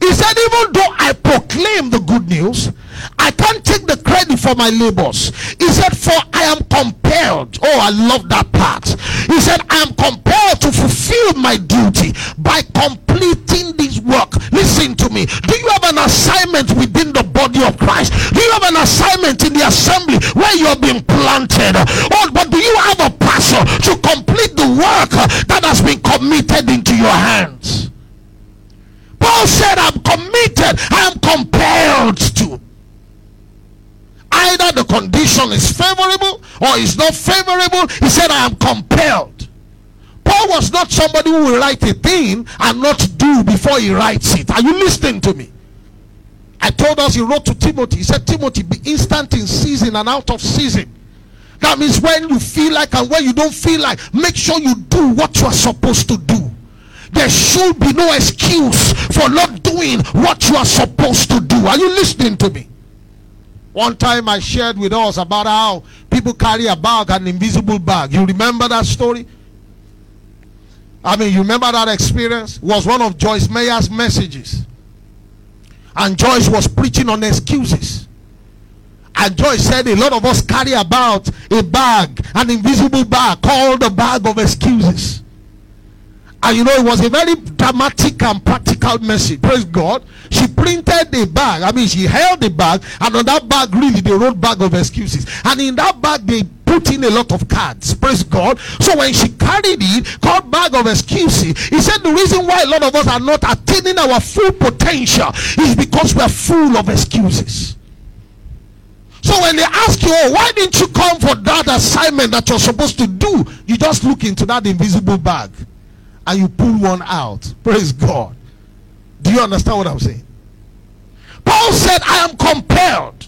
he said, even though I proclaim the good news, I can't take the credit for my labors. He said, For I am compelled. Oh, I love that part. He said, I am compelled to fulfill my duty by completing this work. Listen to me. Do you have an assignment within the body of Christ? Do you have an assignment in the assembly where you are being planted? Oh, but do you have a passion to complete the work that has been committed into your hands? Paul said, I'm committed, I am compelled to. Either the condition is favorable or is not favorable. He said, I am compelled. Paul was not somebody who will write a thing and not do before he writes it. Are you listening to me? I told us he wrote to Timothy. He said, Timothy, be instant in season and out of season. That means when you feel like and when you don't feel like, make sure you do what you are supposed to do. There should be no excuse for not doing what you are supposed to do. Are you listening to me? One time I shared with us about how people carry a bag, an invisible bag. You remember that story? I mean, you remember that experience? It was one of Joyce Meyer's messages. And Joyce was preaching on excuses. And Joyce said a lot of us carry about a bag, an invisible bag called the bag of excuses. And you know, it was a very dramatic and practical message. Praise God. She printed a bag. I mean, she held the bag, and on that bag, really, they wrote bag of excuses. And in that bag, they put in a lot of cards. Praise God. So when she carried it, called bag of excuses, he said the reason why a lot of us are not attaining our full potential is because we are full of excuses. So when they ask you, oh, why didn't you come for that assignment that you're supposed to do? You just look into that invisible bag and you pull one out. Praise God. Do you understand what I'm saying? Paul said, I am compelled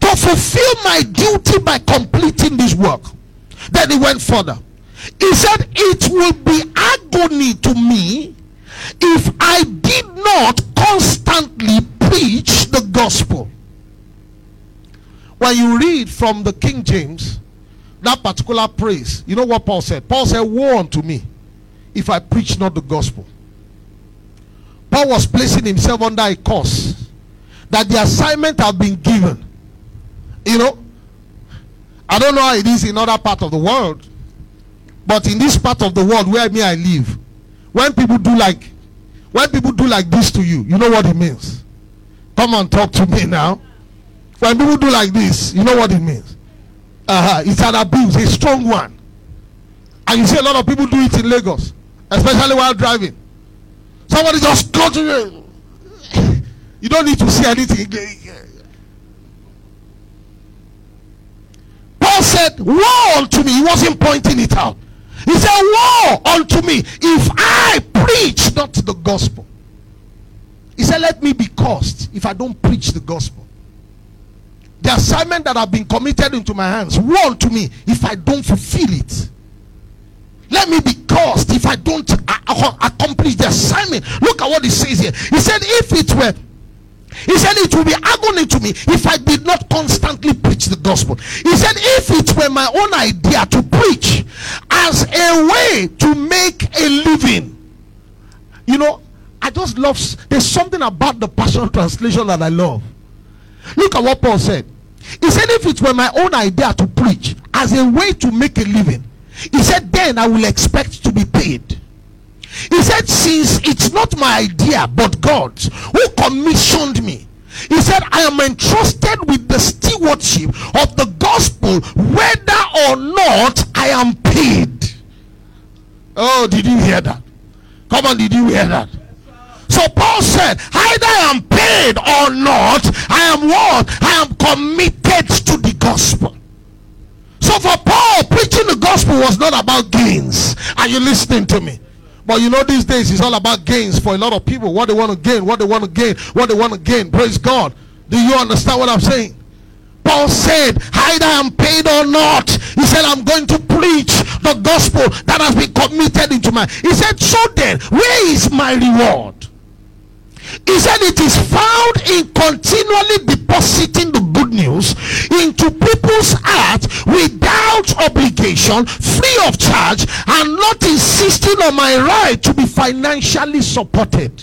to fulfill my duty by completing this work. Then he went further. He said, It will be agony to me if I did not constantly preach the gospel. When you read from the King James, that particular praise, you know what Paul said? Paul said, Woe unto me if I preach not the gospel. Paul was placing himself under a curse that the assignment had been given. You know, I don't know how it is in other part of the world, but in this part of the world where me I live, when people do like when people do like this to you, you know what it means. Come on, talk to me now. When people do like this, you know what it means. Uh-huh. It's an abuse, a strong one. And you see a lot of people do it in Lagos, especially while driving. Somebody just go to you. You don't need to see anything. Paul said, Woe unto me. He wasn't pointing it out. He said, Woe unto me if I preach not the gospel. He said, Let me be cursed if I don't preach the gospel. The assignment that have been committed into my hands, woe unto me if I don't fulfill it. Let me be cursed if I don't accomplish the assignment. Look at what he says here. He said, If it were he said it will be agony to me if I did not constantly preach the gospel. He said if it were my own idea to preach as a way to make a living. You know, I just love there's something about the Passion Translation that I love. Look at what Paul said. He said if it were my own idea to preach as a way to make a living, he said then I will expect to be paid. He said, Since it's not my idea, but God's who commissioned me. He said, I am entrusted with the stewardship of the gospel, whether or not I am paid. Oh, did you hear that? Come on, did you hear that? So Paul said, either I am paid or not, I am what? I am committed to the gospel. So for Paul, preaching the gospel was not about gains. Are you listening to me? But you know, these days it's all about gains for a lot of people. What they want to gain, what they want to gain, what they want to gain. Praise God. Do you understand what I'm saying? Paul said, either I'm paid or not. He said, I'm going to preach the gospel that has been committed into my. He said, so then, where is my reward? He said it is found in continually depositing the good news into people's hearts without obligation, free of charge, and not insisting on my right to be financially supported.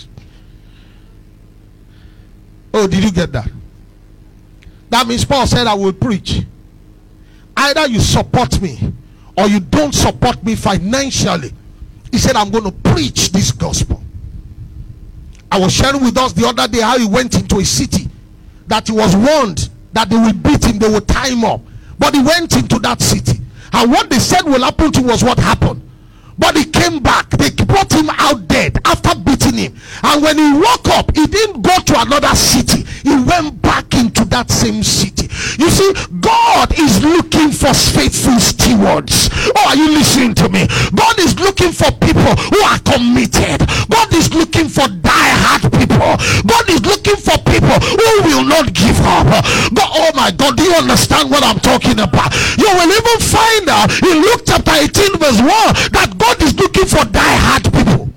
Oh, did you get that? That means Paul said, I will preach. Either you support me or you don't support me financially. He said, I'm going to preach this gospel. I was sharing with us the other day how he went into a city that he was warned that they will beat him, they will tie him up. But he went into that city. And what they said will happen to him was what happened. But he came back. They brought him out dead after beating him. And when he woke up, he didn't go to another city. He went back into that same city. You see, God is looking for faithful stewards. Oh, are you listening to me? God is looking for people who are committed. God is looking for die-hard people. God is looking for people who will not give up. God, oh my God, do you understand what I'm talking about? You will even find out in Luke chapter 18 verse 1 that God God is looking for die-hard people.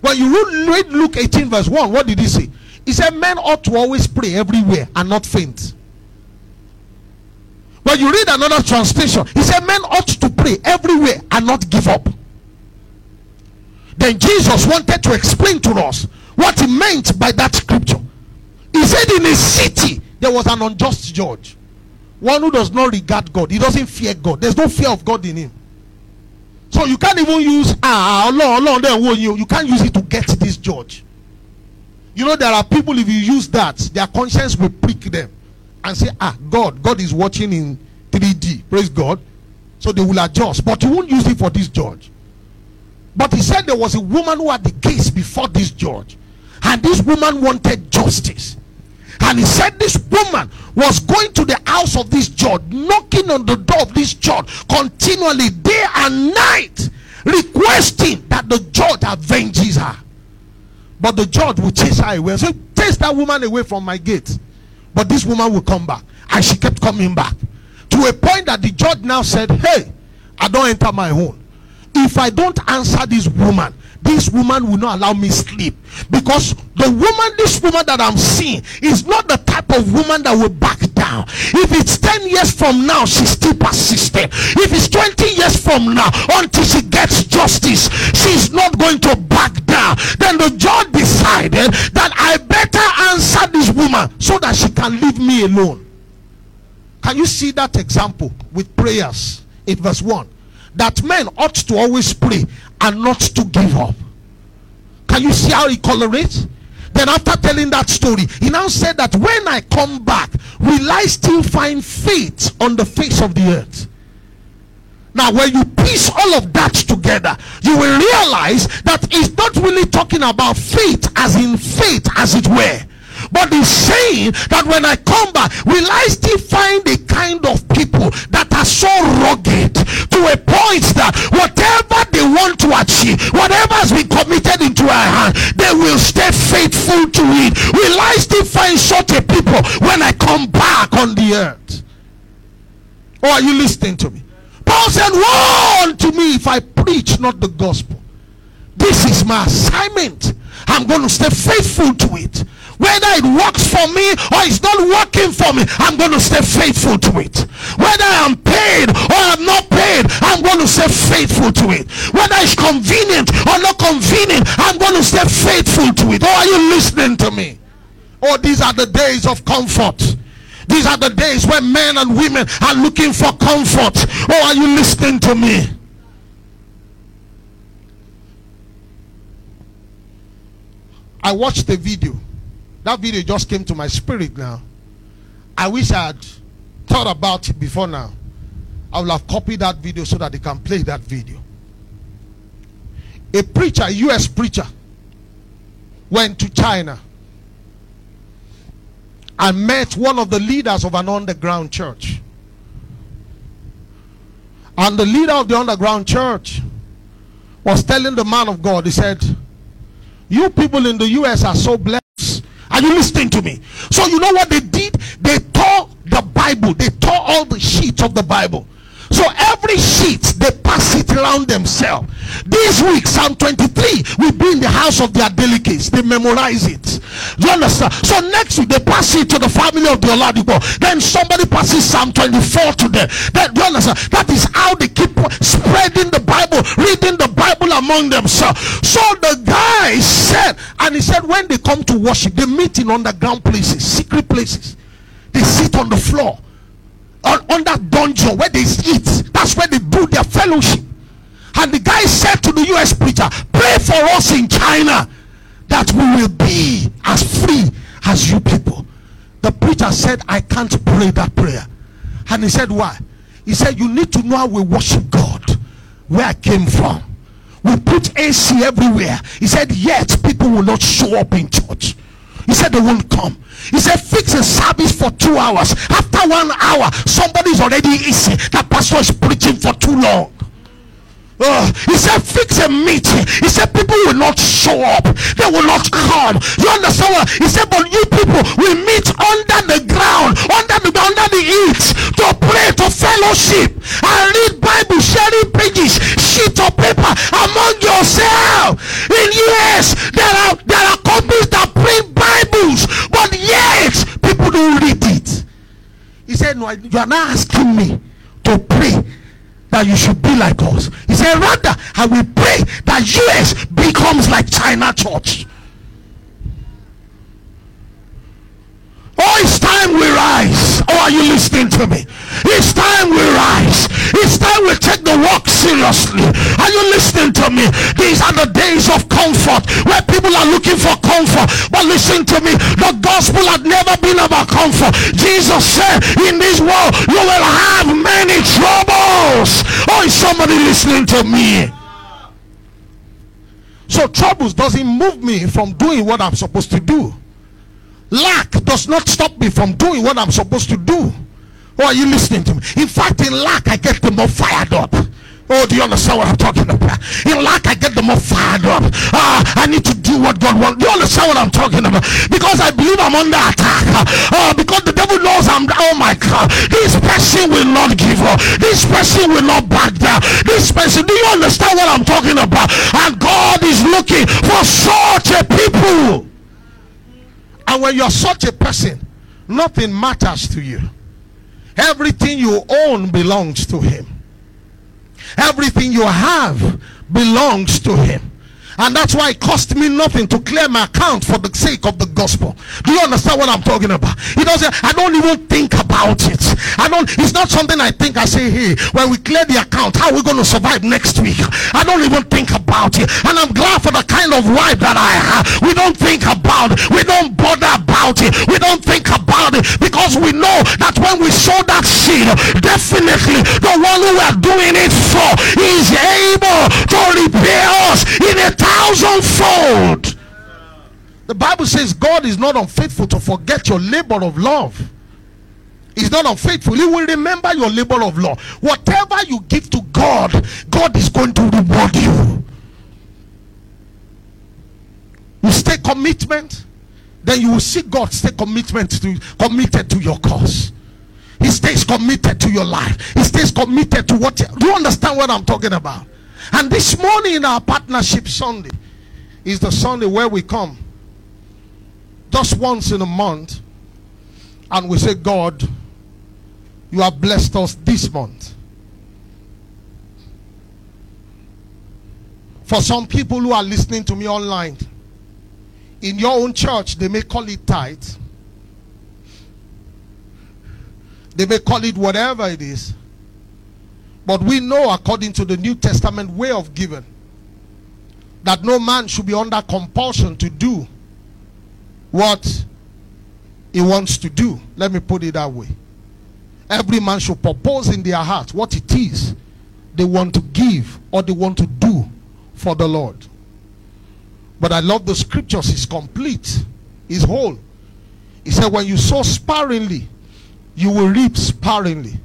When you read Luke 18, verse 1, what did he say? He said, Men ought to always pray everywhere and not faint. When you read another translation, he said, Men ought to pray everywhere and not give up. Then Jesus wanted to explain to us what he meant by that scripture. He said, In a city, there was an unjust judge, one who does not regard God, he doesn't fear God, there's no fear of God in him. So you can't even use ah Allah Allah then you you can't use it to get this judge. You know there are people if you use that their conscience will prick them and say ah God God is watching in 3D praise God so they will adjust but you won't use it for this judge. But he said there was a woman who had the case before this judge and this woman wanted justice. And he said this woman was going to the house of this judge, knocking on the door of this judge continually, day and night, requesting that the judge avenges her. But the judge will chase her away. So chase that woman away from my gate. But this woman will come back. And she kept coming back. To a point that the judge now said, Hey, I don't enter my home. If I don't answer this woman, this woman will not allow me sleep. Because the woman this woman that i'm seeing is not the type of woman that will back down. If it's 10 years from now she's still persistent if it's 20 years from now until she gets justice she's not going to back down. Then the judge decided that i better answer this woman so that she can leave me alone. Can you see that example with prayers in verse 1 that men ought to always pray and not to give up. Can you see how he colorates? Then, after telling that story, he now said that when I come back, will I still find faith on the face of the earth? Now, when you piece all of that together, you will realize that it's not really talking about faith as in faith, as it were. But he's saying that when I come back, will I still find the kind of people that are so rugged to a point that whatever they want to achieve, whatever has been committed into our hand, they will stay faithful to it. Will I still find such a people when I come back on the earth? Or are you listening to me? Paul said, Woe unto me if I preach not the gospel. This is my assignment. I'm going to stay faithful to it. Whether it works for me or it's not working for me, I'm going to stay faithful to it. Whether I'm paid or I'm not paid, I'm going to stay faithful to it. Whether it's convenient or not convenient, I'm going to stay faithful to it. Or are you listening to me? Oh, these are the days of comfort. These are the days when men and women are looking for comfort. Oh, are you listening to me? I watched the video that video just came to my spirit now. I wish I had thought about it before now. I will have copied that video so that they can play that video. A preacher, a US preacher, went to China and met one of the leaders of an underground church. And the leader of the underground church was telling the man of God, he said, You people in the US are so blessed. Are you listening to me? So you know what they did? They tore the Bible. They tore all the sheets of the Bible. So every sheet they pass it around themselves. This week, Psalm 23 will be in the house of their delicates. They memorize it. You understand? So next week they pass it to the family of the Oladipo. Then somebody passes Psalm 24 to them. That you understand? That is how they keep spreading the Bible, reading the Bible among themselves. So the guy said, and he said, when they come to worship, they meet in underground places, secret places. They sit on the floor on, on that dungeon where they eat. That's where they do their fellowship. And the guy said to the US preacher, Pray for us in China that we will be as free as you people. The preacher said, I can't pray that prayer. And he said, Why? He said, You need to know how we worship God, where I came from. We put AC everywhere. He said, Yet people will not show up in church. He said, They won't come. He said, fix a service for two hours. After one hour, somebody's already easy. That pastor is preaching for too long. Uh, he said, fix a meeting. He said, people will not show up. They will not come. You understand what? He said, but you people will meet under the ground, under the under the heat to pray, to fellowship, and read Bible, sharing pages, sheet of paper among yourselves. In US, there are there are companies Bibles, but yet people don't read it. He said, No, you are not asking me to pray that you should be like us. He said, rather, I will pray that US becomes like China church. Oh, it's time we rise. Oh, are you listening to me? It's time we rise. It's time we take the walk seriously. Are you listening to me? These are the days of comfort where people are looking for comfort. But listen to me. The gospel had never been about comfort. Jesus said, in this world, you will have many troubles. Oh, is somebody listening to me? So troubles doesn't move me from doing what I'm supposed to do. Lack does not stop me from doing what I'm supposed to do. Or are you listening to me? In fact, in lack, I get the more fired up. Oh, do you understand what I'm talking about? In lack, I get the more fired up. Ah, I need to do what God wants. Do you understand what I'm talking about? Because I believe I'm under attack. Ah, because the devil knows I'm. Oh my God, this person will not give up. This person will not back down. This person. Do you understand what I'm talking about? And God is looking for such a people. And when you're such a person, nothing matters to you. Everything you own belongs to Him. Everything you have belongs to Him. And that's why it cost me nothing to clear my account for the sake of the gospel. Do you understand what I'm talking about? He doesn't, I don't even think about it. I don't, it's not something I think I say, hey, when we clear the account, how are we going to survive next week? I don't even think about it. And I'm glad for the kind of wife that I have. We don't think about it. We don't bother about it. We don't think about it because we know that when we sow that seed, definitely the one who we're doing it for is able to repay us in a thousandfold. The Bible says God is not unfaithful to forget your labor of love. He's not unfaithful. He will remember your labor of love. Whatever you give to God, God is going to reward you. You stay commitment, then you will see God stay commitment to committed to your cause. He stays committed to your life. He stays committed to what. Do you understand what I'm talking about? And this morning in our partnership Sunday is the Sunday where we come just once in a month and we say, God, you have blessed us this month. For some people who are listening to me online, in your own church, they may call it tithe. They may call it whatever it is. But we know, according to the New Testament way of giving, that no man should be under compulsion to do what he wants to do. Let me put it that way. Every man should propose in their heart what it is they want to give or they want to do for the Lord. But I love the scriptures, it's complete, it's whole. He said, When you sow sparingly, you will reap sparingly.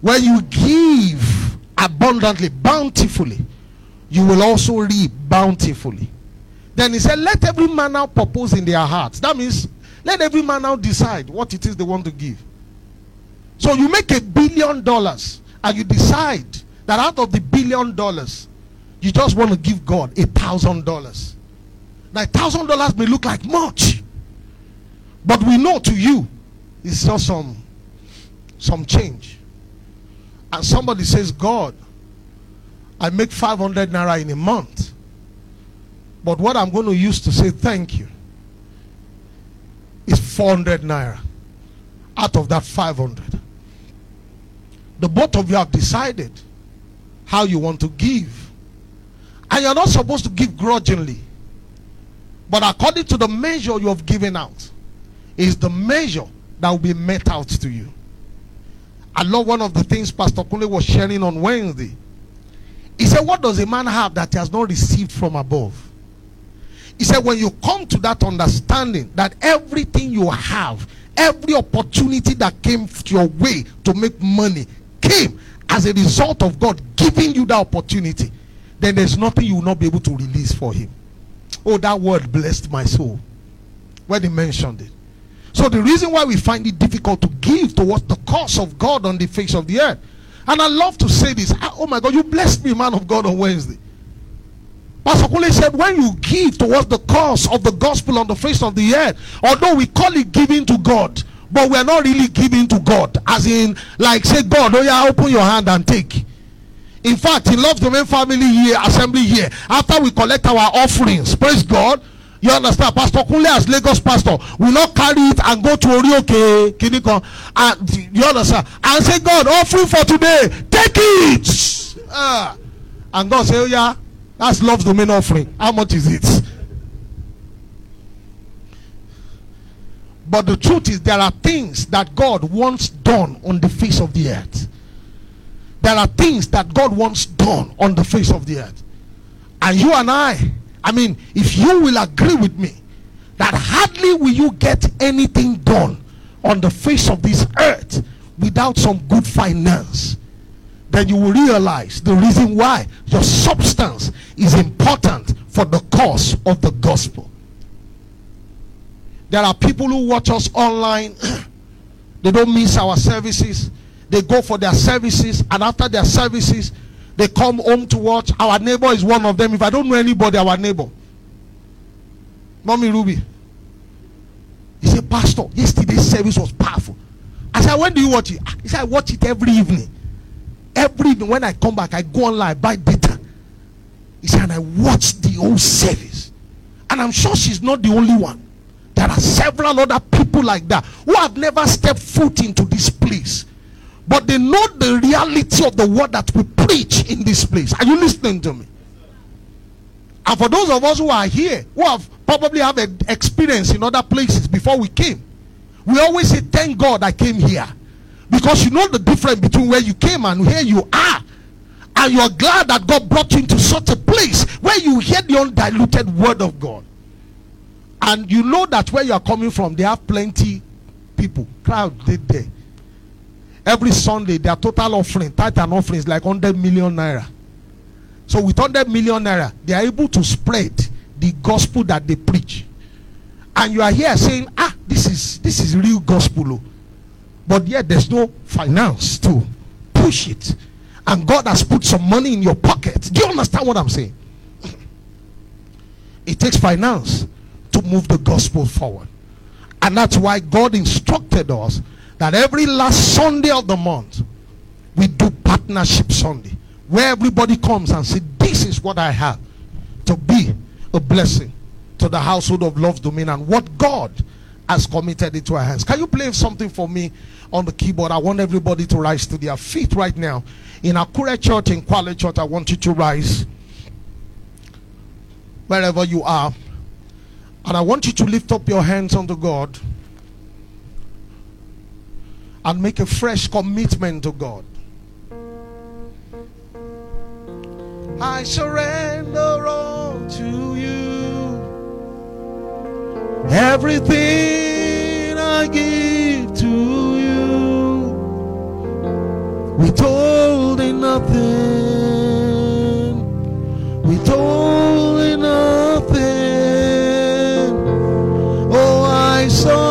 When you give abundantly, bountifully, you will also reap bountifully. Then he said, Let every man now propose in their hearts. That means let every man now decide what it is they want to give. So you make a billion dollars and you decide that out of the billion dollars, you just want to give God a thousand dollars. Now, thousand dollars may look like much, but we know to you it's just some some change and somebody says, God, I make 500 naira in a month. But what I'm going to use to say thank you is 400 naira out of that 500. The both of you have decided how you want to give. And you're not supposed to give grudgingly. But according to the measure you have given out, is the measure that will be met out to you. I love one of the things Pastor Kunle was sharing on Wednesday. He said, What does a man have that he has not received from above? He said, When you come to that understanding that everything you have, every opportunity that came your way to make money came as a result of God giving you that opportunity, then there's nothing you will not be able to release for Him. Oh, that word blessed my soul when he mentioned it. So the reason why we find it difficult to give towards the cause of God on the face of the earth. And I love to say this. Ah, oh my God, you blessed me, man of God, on Wednesday. Pastor Kunle said, when you give towards the cause of the gospel on the face of the earth, although we call it giving to God, but we are not really giving to God. As in, like, say, God, oh yeah, open your hand and take. In fact, in Love Domain Family here, Assembly here, after we collect our offerings, praise God, you understand? Pastor Kunle as Lagos pastor will not carry it and go to Orioke Kinikon and you understand? And say, God, offering for today, take it. Uh, and God say, Oh yeah, that's love's domain offering. How much is it? But the truth is, there are things that God wants done on the face of the earth. There are things that God wants done on the face of the earth. And you and I, I mean, if you will agree with me that hardly will you get anything done on the face of this earth without some good finance, then you will realize the reason why your substance is important for the cause of the gospel. There are people who watch us online, they don't miss our services, they go for their services, and after their services, they come home to watch. Our neighbor is one of them. If I don't know anybody, our neighbor. Mommy Ruby. He said, Pastor, yesterday's service was powerful. I said, when do you watch it? Ah, he said, I watch it every evening. Every evening when I come back, I go online, buy data. He said, and I watch the whole service. And I'm sure she's not the only one. There are several other people like that who have never stepped foot into this place. But they know the reality of the word that we preach in this place. Are you listening to me? And for those of us who are here, who have probably have an experience in other places before we came, we always say, Thank God I came here. Because you know the difference between where you came and where you are. And you are glad that God brought you into such a place where you hear the undiluted word of God. And you know that where you are coming from, they have plenty people, crowd there. Every Sunday, their total offering, tithe and offering is like 100 million naira. So with 100 million naira, they are able to spread the gospel that they preach. And you are here saying, ah, this is this is real gospel. Oh. But yet there's no finance to push it. And God has put some money in your pocket. Do you understand what I'm saying? It takes finance to move the gospel forward. And that's why God instructed us that every last Sunday of the month, we do partnership Sunday, where everybody comes and say, This is what I have to be a blessing to the household of Love Domain and what God has committed into our hands. Can you play something for me on the keyboard? I want everybody to rise to their feet right now. In Akure Church, in Kwale Church, I want you to rise wherever you are. And I want you to lift up your hands unto God and make a fresh commitment to God. I surrender all to you. Everything I give to you. Withholding nothing. Withholding nothing. Oh, I saw.